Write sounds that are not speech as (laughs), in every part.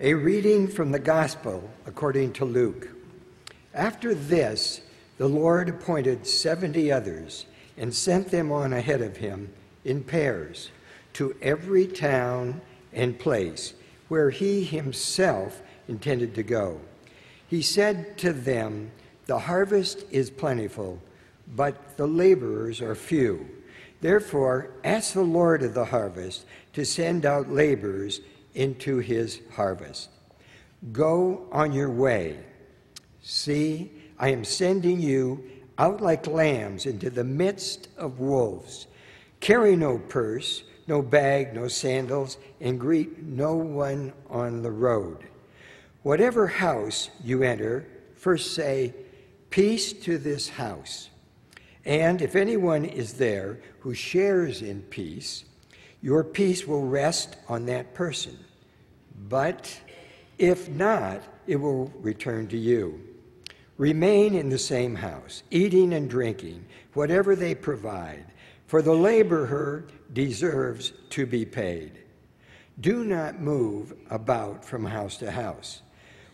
A reading from the Gospel according to Luke. After this, the Lord appointed seventy others and sent them on ahead of him in pairs to every town and place where he himself intended to go. He said to them, The harvest is plentiful, but the laborers are few. Therefore, ask the Lord of the harvest to send out laborers into his harvest. Go on your way. See, I am sending you out like lambs into the midst of wolves. Carry no purse, no bag, no sandals, and greet no one on the road. Whatever house you enter, first say, Peace to this house. And if anyone is there who shares in peace, your peace will rest on that person. But if not, it will return to you. Remain in the same house, eating and drinking, whatever they provide, for the laborer deserves to be paid. Do not move about from house to house.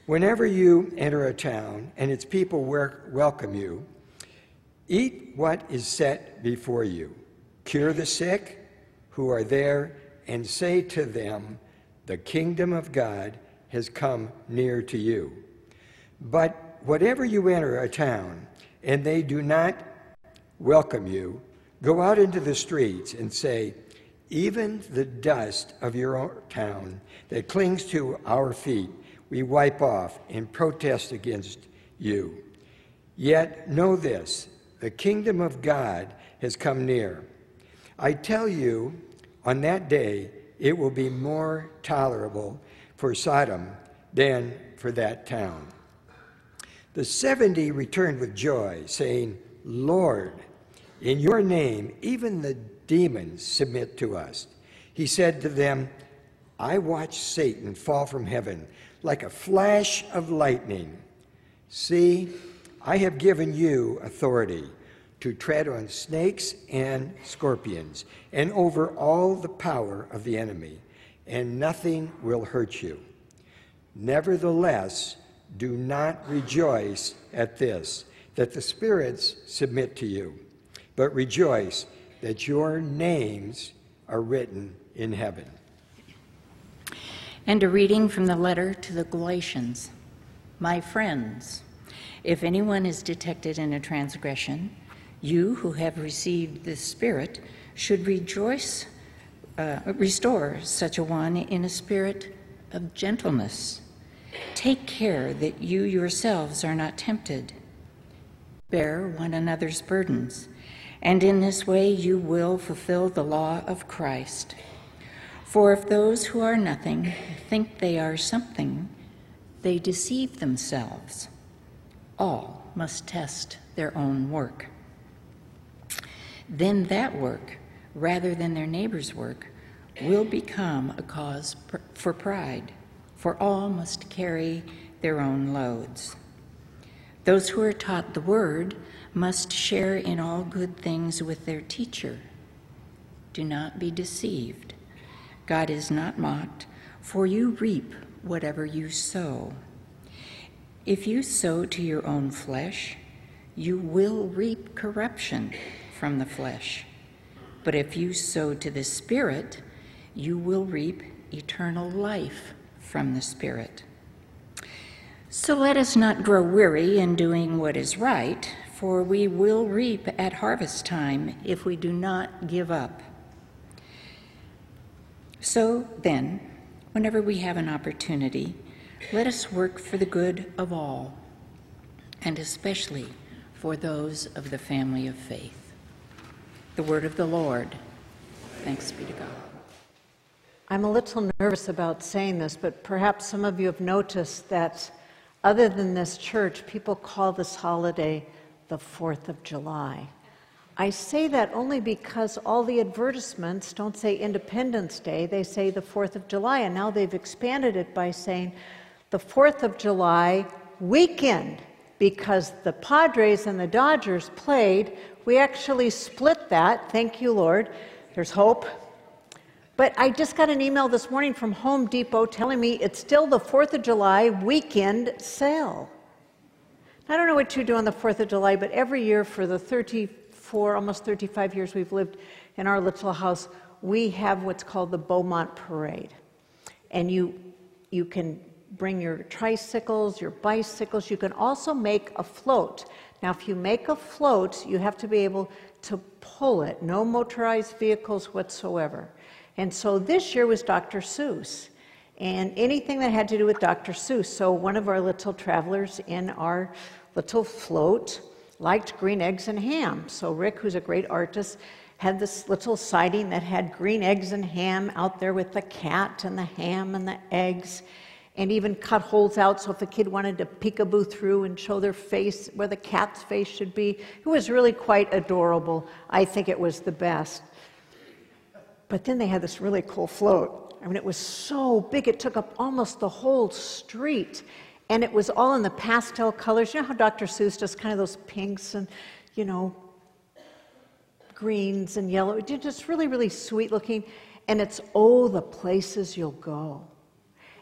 Whenever you enter a town and its people welcome you, eat what is set before you. Cure the sick who are there and say to them, The kingdom of God has come near to you. But whatever you enter a town and they do not welcome you, go out into the streets and say, Even the dust of your town that clings to our feet, we wipe off in protest against you. Yet know this the kingdom of God has come near. I tell you, on that day, it will be more tolerable for Sodom than for that town. The 70 returned with joy, saying, Lord, in your name, even the demons submit to us. He said to them, I watched Satan fall from heaven like a flash of lightning. See, I have given you authority to tread on snakes and scorpions and over all the power of the enemy, and nothing will hurt you. Nevertheless, do not rejoice at this, that the spirits submit to you, but rejoice that your names are written in heaven. And a reading from the letter to the Galatians. My friends, if anyone is detected in a transgression, you who have received the Spirit should rejoice, uh, restore such a one in a spirit of gentleness Take care that you yourselves are not tempted. Bear one another's burdens, and in this way you will fulfill the law of Christ. For if those who are nothing think they are something, they deceive themselves. All must test their own work. Then that work, rather than their neighbor's work, will become a cause for pride for all must carry their own loads. Those who are taught the word must share in all good things with their teacher. Do not be deceived. God is not mocked, for you reap whatever you sow. If you sow to your own flesh, you will reap corruption from the flesh. But if you sow to the Spirit, you will reap eternal life from the Spirit. So let us not grow weary in doing what is right, for we will reap at harvest time if we do not give up. So then, whenever we have an opportunity, let us work for the good of all, and especially for those of the family of faith. The word of the Lord. Thanks be to God. I'm a little nervous about saying this, but perhaps some of you have noticed that other than this church, people call this holiday the 4th of July. I say that only because all the advertisements don't say Independence Day, they say the 4th of July, and now they've expanded it by saying the 4th of July weekend because the Padres and the Dodgers played. We actually split that, thank you, Lord. There's hope. But I just got an email this morning from Home Depot telling me it's still the 4th of July weekend sale. I don't know what you do on the 4th of July, but every year for the 34, almost 35 years we've lived in our little house, we have what's called the Beaumont Parade. And you, you can bring your tricycles, your bicycles. You can also make a float. Now, if you make a float, you have to be able to pull it, no motorized vehicles whatsoever. And so this year was Dr. Seuss and anything that had to do with Dr. Seuss. So one of our little travelers in our little float liked green eggs and ham. So Rick, who's a great artist, had this little siding that had green eggs and ham out there with the cat and the ham and the eggs and even cut holes out so if a kid wanted to peekaboo through and show their face where the cat's face should be. It was really quite adorable. I think it was the best. But then they had this really cool float. I mean, it was so big, it took up almost the whole street. And it was all in the pastel colors. You know how Dr. Seuss does kind of those pinks and, you know, greens and yellow. It just really, really sweet looking. And it's, oh, the places you'll go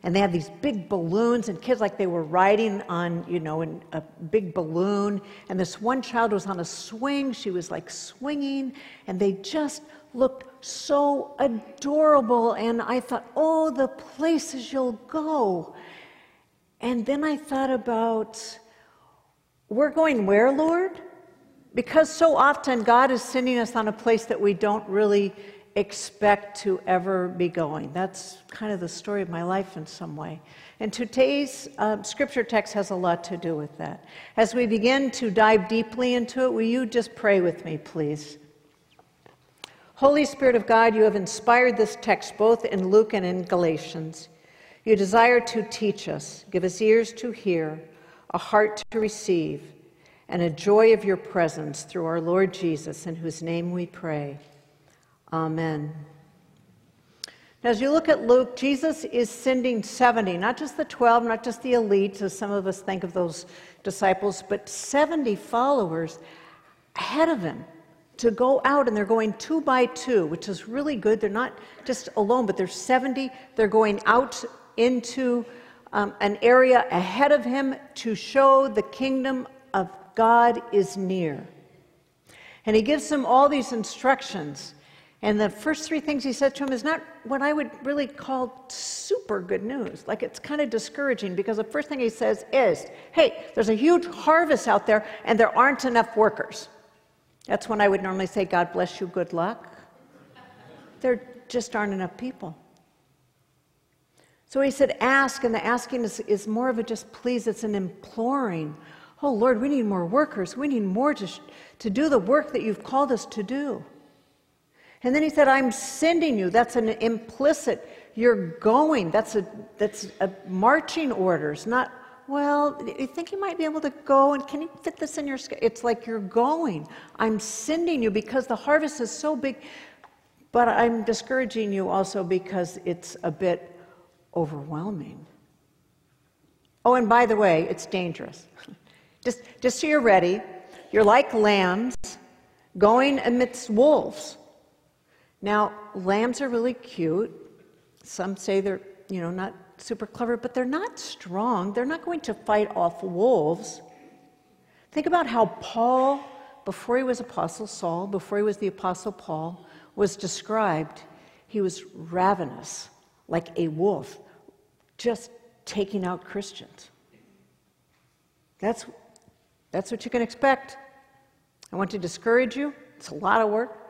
and they had these big balloons and kids like they were riding on you know in a big balloon and this one child was on a swing she was like swinging and they just looked so adorable and i thought oh the places you'll go. And then i thought about we're going where lord? Because so often god is sending us on a place that we don't really expect to ever be going. That's kind of the story of my life in some way. And today's uh, scripture text has a lot to do with that. As we begin to dive deeply into it, will you just pray with me, please? Holy Spirit of God, you have inspired this text both in Luke and in Galatians. You desire to teach us, give us ears to hear, a heart to receive, and a joy of your presence through our Lord Jesus, in whose name we pray. Amen. Now, as you look at Luke, Jesus is sending 70, not just the 12, not just the elite, as some of us think of those disciples, but 70 followers ahead of him to go out, and they're going two by two, which is really good. They're not just alone, but there's 70. They're going out into um, an area ahead of him to show the kingdom of God is near. And he gives them all these instructions. And the first three things he said to him is not what I would really call super good news. Like it's kind of discouraging because the first thing he says is, hey, there's a huge harvest out there and there aren't enough workers. That's when I would normally say, God bless you, good luck. There just aren't enough people. So he said, ask, and the asking is, is more of a just please, it's an imploring. Oh Lord, we need more workers. We need more to, to do the work that you've called us to do. And then he said, I'm sending you. That's an implicit, you're going. That's a, that's a marching orders, not, well, you think you might be able to go and can you fit this in your schedule? It's like you're going. I'm sending you because the harvest is so big, but I'm discouraging you also because it's a bit overwhelming. Oh, and by the way, it's dangerous. (laughs) just, just so you're ready, you're like lambs going amidst wolves. Now, lambs are really cute. Some say they're, you know, not super clever, but they're not strong. They're not going to fight off wolves. Think about how Paul, before he was Apostle Saul, before he was the Apostle Paul, was described. He was ravenous, like a wolf, just taking out Christians. That's, that's what you can expect. I want to discourage you. It's a lot of work.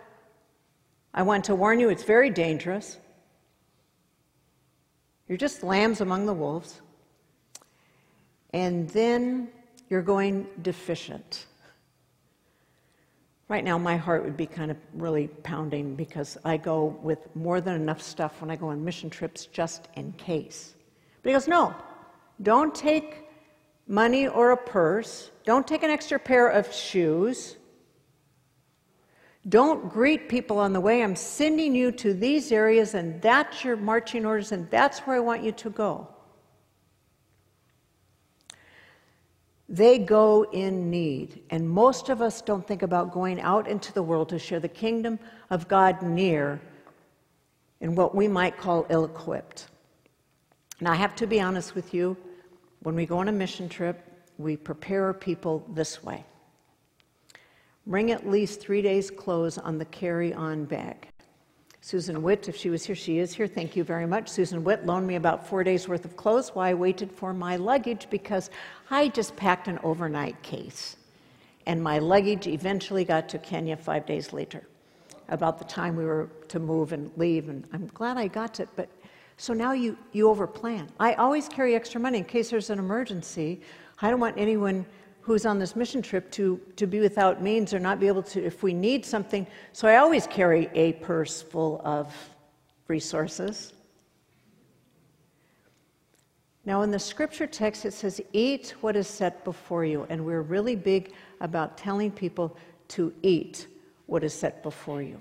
I want to warn you, it's very dangerous. You're just lambs among the wolves. And then you're going deficient. Right now, my heart would be kind of really pounding because I go with more than enough stuff when I go on mission trips just in case. But he goes, No, don't take money or a purse, don't take an extra pair of shoes. Don't greet people on the way. I'm sending you to these areas, and that's your marching orders, and that's where I want you to go. They go in need, and most of us don't think about going out into the world to share the kingdom of God near and what we might call ill equipped. And I have to be honest with you, when we go on a mission trip, we prepare people this way bring at least three days' clothes on the carry on bag. Susan Witt, if she was here, she is here. Thank you very much. Susan Witt loaned me about four days' worth of clothes while I waited for my luggage because I just packed an overnight case. And my luggage eventually got to Kenya five days later, about the time we were to move and leave. And I'm glad I got it, but so now you, you overplan. I always carry extra money in case there's an emergency. I don't want anyone who's on this mission trip to, to be without means or not be able to, if we need something. So I always carry a purse full of resources. Now, in the scripture text, it says, Eat what is set before you. And we're really big about telling people to eat what is set before you.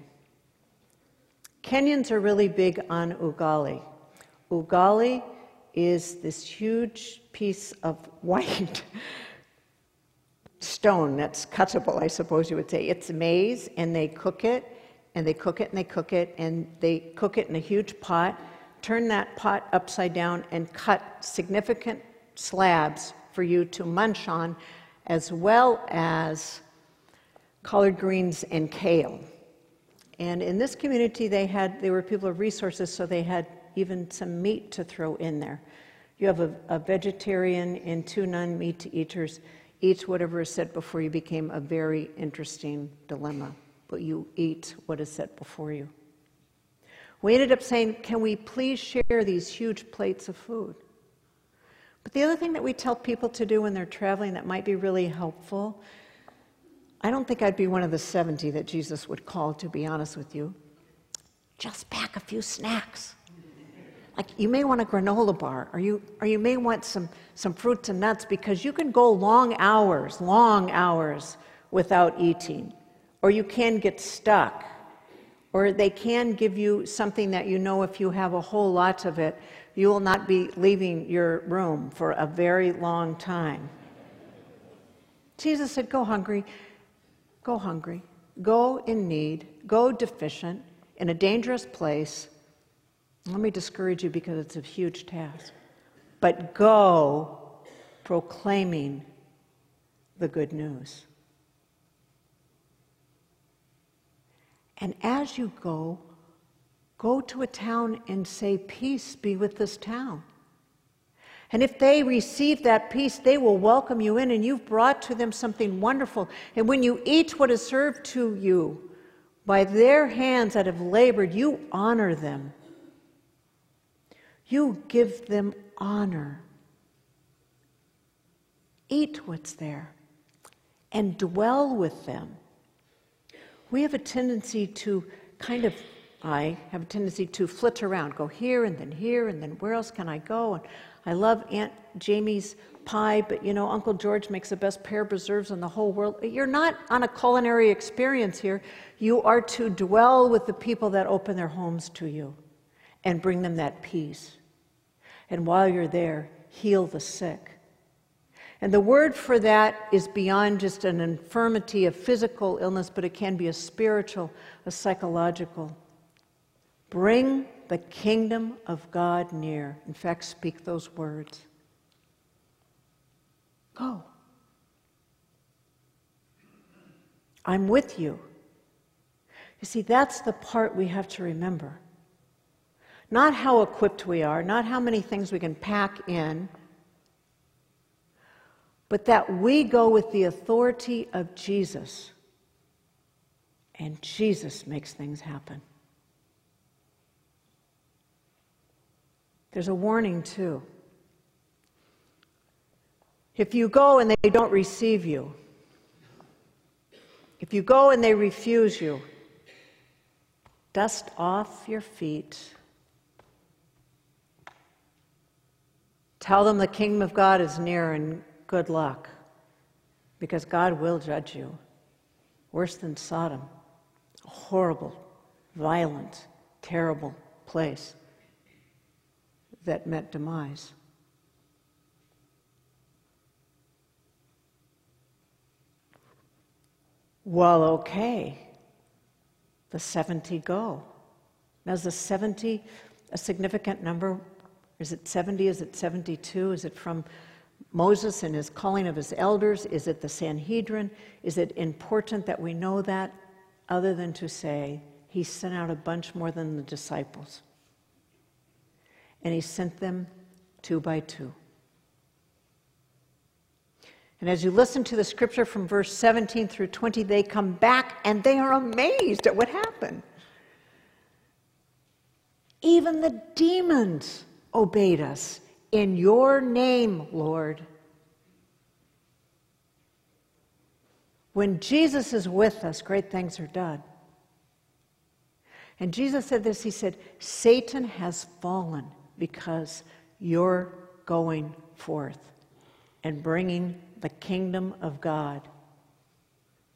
Kenyans are really big on ugali. Ugali is this huge piece of (laughs) white stone that's cuttable, I suppose you would say. It's maize, and they cook it, and they cook it, and they cook it, and they cook it in a huge pot, turn that pot upside down, and cut significant slabs for you to munch on, as well as collard greens and kale. And in this community, they had they were people of resources, so they had even some meat to throw in there. You have a, a vegetarian and two non-meat eaters eat whatever is set before you became a very interesting dilemma, but you eat what is set before you. We ended up saying, Can we please share these huge plates of food? But the other thing that we tell people to do when they're traveling that might be really helpful, I don't think I'd be one of the 70 that Jesus would call, to be honest with you. Just pack a few snacks. Like you may want a granola bar, or you, or you may want some, some fruits and nuts because you can go long hours, long hours without eating. Or you can get stuck. Or they can give you something that you know if you have a whole lot of it, you will not be leaving your room for a very long time. Jesus said, Go hungry, go hungry, go in need, go deficient, in a dangerous place let me discourage you because it's a huge task. But go proclaiming the good news. And as you go, go to a town and say, Peace be with this town. And if they receive that peace, they will welcome you in, and you've brought to them something wonderful. And when you eat what is served to you by their hands that have labored, you honor them. You give them honor. Eat what's there and dwell with them. We have a tendency to kind of, I have a tendency to flit around, go here and then here and then where else can I go? And I love Aunt Jamie's pie, but you know, Uncle George makes the best pear preserves in the whole world. You're not on a culinary experience here. You are to dwell with the people that open their homes to you and bring them that peace. And while you're there, heal the sick. And the word for that is beyond just an infirmity, a physical illness, but it can be a spiritual, a psychological. Bring the kingdom of God near. In fact, speak those words. Go. I'm with you. You see, that's the part we have to remember. Not how equipped we are, not how many things we can pack in, but that we go with the authority of Jesus. And Jesus makes things happen. There's a warning, too. If you go and they don't receive you, if you go and they refuse you, dust off your feet Tell them the kingdom of God is near and good luck because God will judge you. Worse than Sodom. A horrible, violent, terrible place that met demise. Well, okay. The 70 go. Now, is the 70 a significant number? Is it 70? Is it 72? Is it from Moses and his calling of his elders? Is it the Sanhedrin? Is it important that we know that, other than to say he sent out a bunch more than the disciples? And he sent them two by two. And as you listen to the scripture from verse 17 through 20, they come back and they are amazed at what happened. Even the demons obeyed us in your name, Lord. When Jesus is with us, great things are done. And Jesus said this He said, Satan has fallen because you're going forth and bringing the kingdom of God.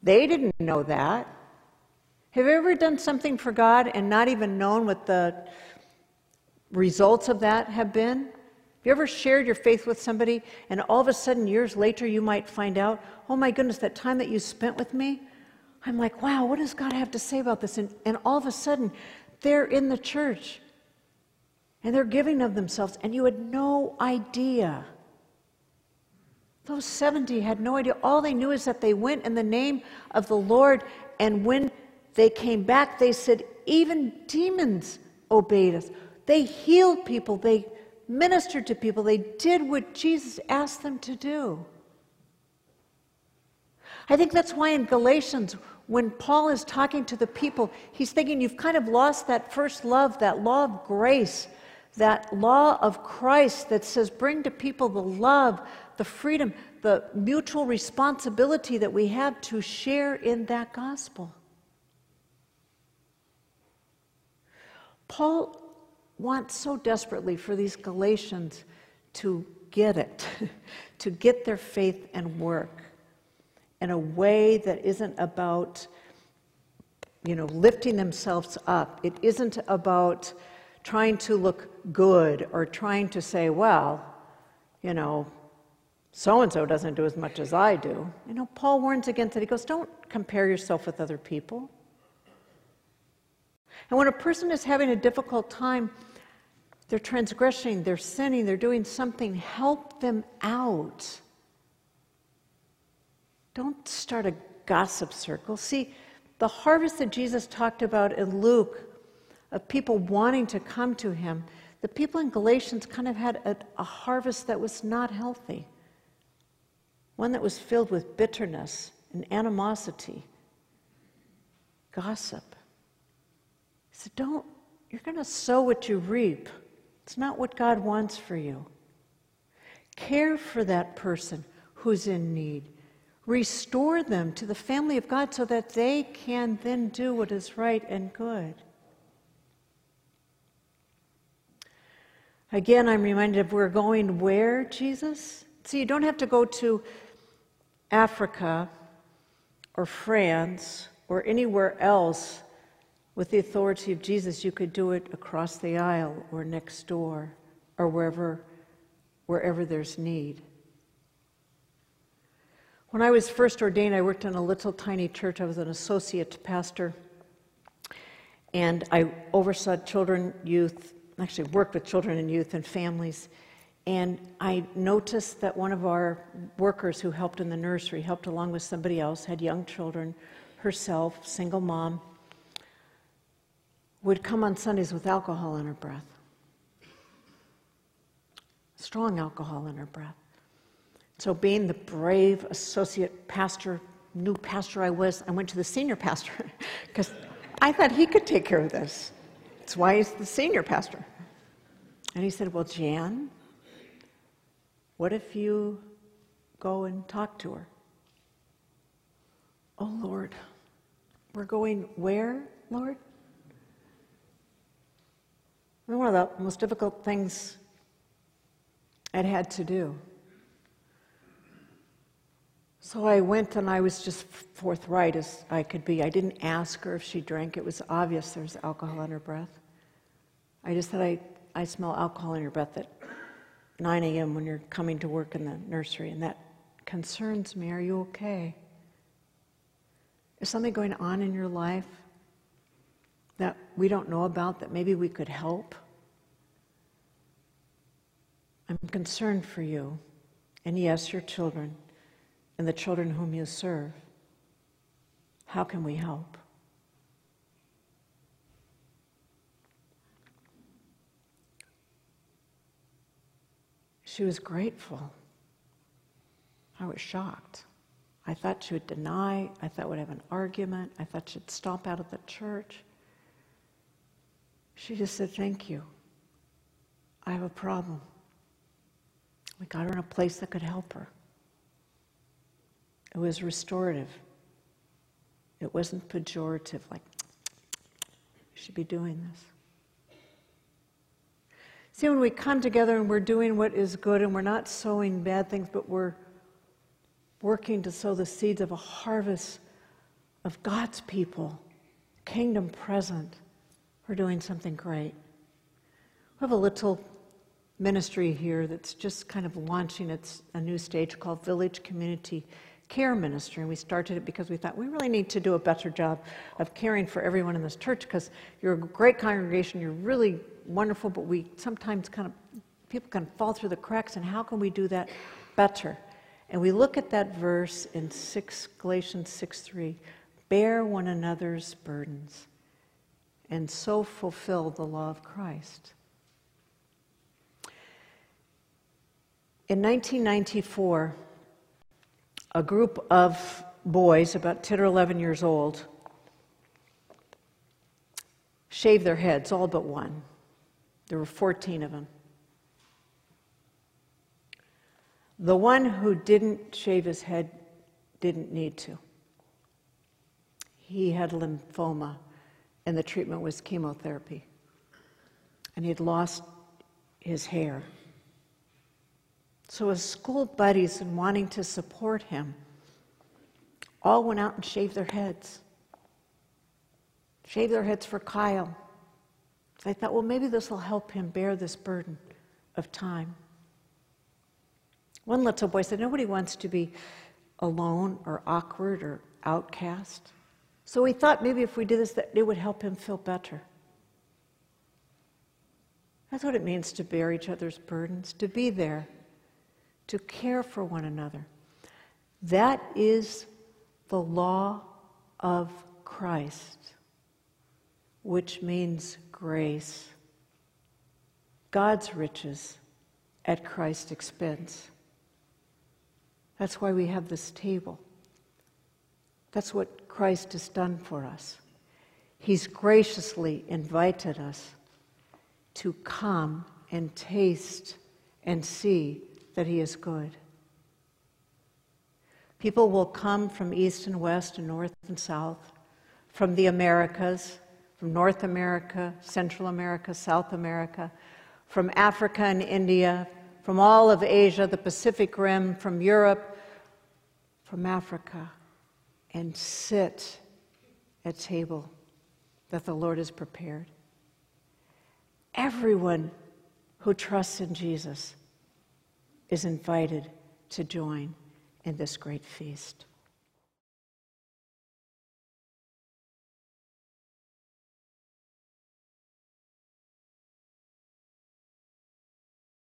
They didn't know that. Have you ever done something for God and not even known what the results of that have been? Have you ever shared your faith with somebody and all of a sudden, years later, you might find out, oh my goodness, that time that you spent with me, I'm like, wow, what does God have to say about this? And, and all of a sudden, they're in the church and they're giving of themselves, and you had no idea. Those 70 had no idea. All they knew is that they went in the name of the Lord, and when they came back, they said, Even demons obeyed us. They healed people, they ministered to people, they did what Jesus asked them to do. I think that's why in Galatians, when Paul is talking to the people, he's thinking you've kind of lost that first love, that law of grace, that law of Christ that says bring to people the love, the freedom, the mutual responsibility that we have to share in that gospel. Paul wants so desperately for these Galatians to get it, (laughs) to get their faith and work in a way that isn't about, you know, lifting themselves up. It isn't about trying to look good or trying to say, well, you know, so and so doesn't do as much as I do. You know, Paul warns against it. He goes, don't compare yourself with other people. And when a person is having a difficult time, they're transgressing, they're sinning, they're doing something, help them out. Don't start a gossip circle. See, the harvest that Jesus talked about in Luke of people wanting to come to him, the people in Galatians kind of had a, a harvest that was not healthy, one that was filled with bitterness and animosity, gossip. He said, Don't, you're going to sow what you reap. It's not what God wants for you. Care for that person who's in need. Restore them to the family of God so that they can then do what is right and good. Again, I'm reminded of we're going where, Jesus? So you don't have to go to Africa or France or anywhere else with the authority of Jesus. You could do it across the aisle or next door or wherever, wherever there's need. When I was first ordained, I worked in a little tiny church. I was an associate pastor. And I oversaw children, youth, actually worked with children and youth and families. And I noticed that one of our workers who helped in the nursery, helped along with somebody else, had young children, herself, single mom, would come on Sundays with alcohol in her breath. Strong alcohol in her breath. So, being the brave associate pastor, new pastor I was, I went to the senior pastor (laughs) because I thought he could take care of this. That's why he's the senior pastor. And he said, Well, Jan, what if you go and talk to her? Oh, Lord, we're going where, Lord? One of the most difficult things I'd had to do. So I went and I was just forthright as I could be. I didn't ask her if she drank, it was obvious there was alcohol in her breath. I just said, I I smell alcohol in your breath at 9 a.m. when you're coming to work in the nursery, and that concerns me. Are you okay? Is something going on in your life that we don't know about that maybe we could help? I'm concerned for you, and yes, your children, and the children whom you serve. How can we help? She was grateful. I was shocked. I thought she would deny. I thought we'd have an argument. I thought she'd stomp out of the church. She just said, Thank you. I have a problem. We got her in a place that could help her. It was restorative. It wasn't pejorative, like, you should be doing this. See, when we come together and we're doing what is good and we're not sowing bad things, but we're working to sow the seeds of a harvest of God's people, kingdom present, we're doing something great. We have a little ministry here that's just kind of launching its a new stage called Village Community Care Ministry. And we started it because we thought we really need to do a better job of caring for everyone in this church because you're a great congregation, you're really wonderful, but we sometimes kind of people can fall through the cracks, and how can we do that better? And we look at that verse in 6 Galatians 6 3 bear one another's burdens and so fulfill the law of Christ. In 1994, a group of boys, about 10 or 11 years old, shaved their heads, all but one. There were 14 of them. The one who didn't shave his head didn't need to. He had lymphoma, and the treatment was chemotherapy. And he'd lost his hair. So his school buddies, and wanting to support him, all went out and shaved their heads. Shaved their heads for Kyle. I thought, well, maybe this will help him bear this burden of time. One little boy said, Nobody wants to be alone or awkward or outcast. So we thought maybe if we did this, that it would help him feel better. That's what it means to bear each other's burdens, to be there, to care for one another. That is the law of Christ, which means grace, God's riches at Christ's expense. That's why we have this table. That's what Christ has done for us. He's graciously invited us to come and taste and see that He is good. People will come from east and west and north and south, from the Americas, from North America, Central America, South America, from Africa and India, from all of Asia, the Pacific Rim, from Europe, from Africa and sit at table that the Lord has prepared. Everyone who trusts in Jesus is invited to join in this great feast.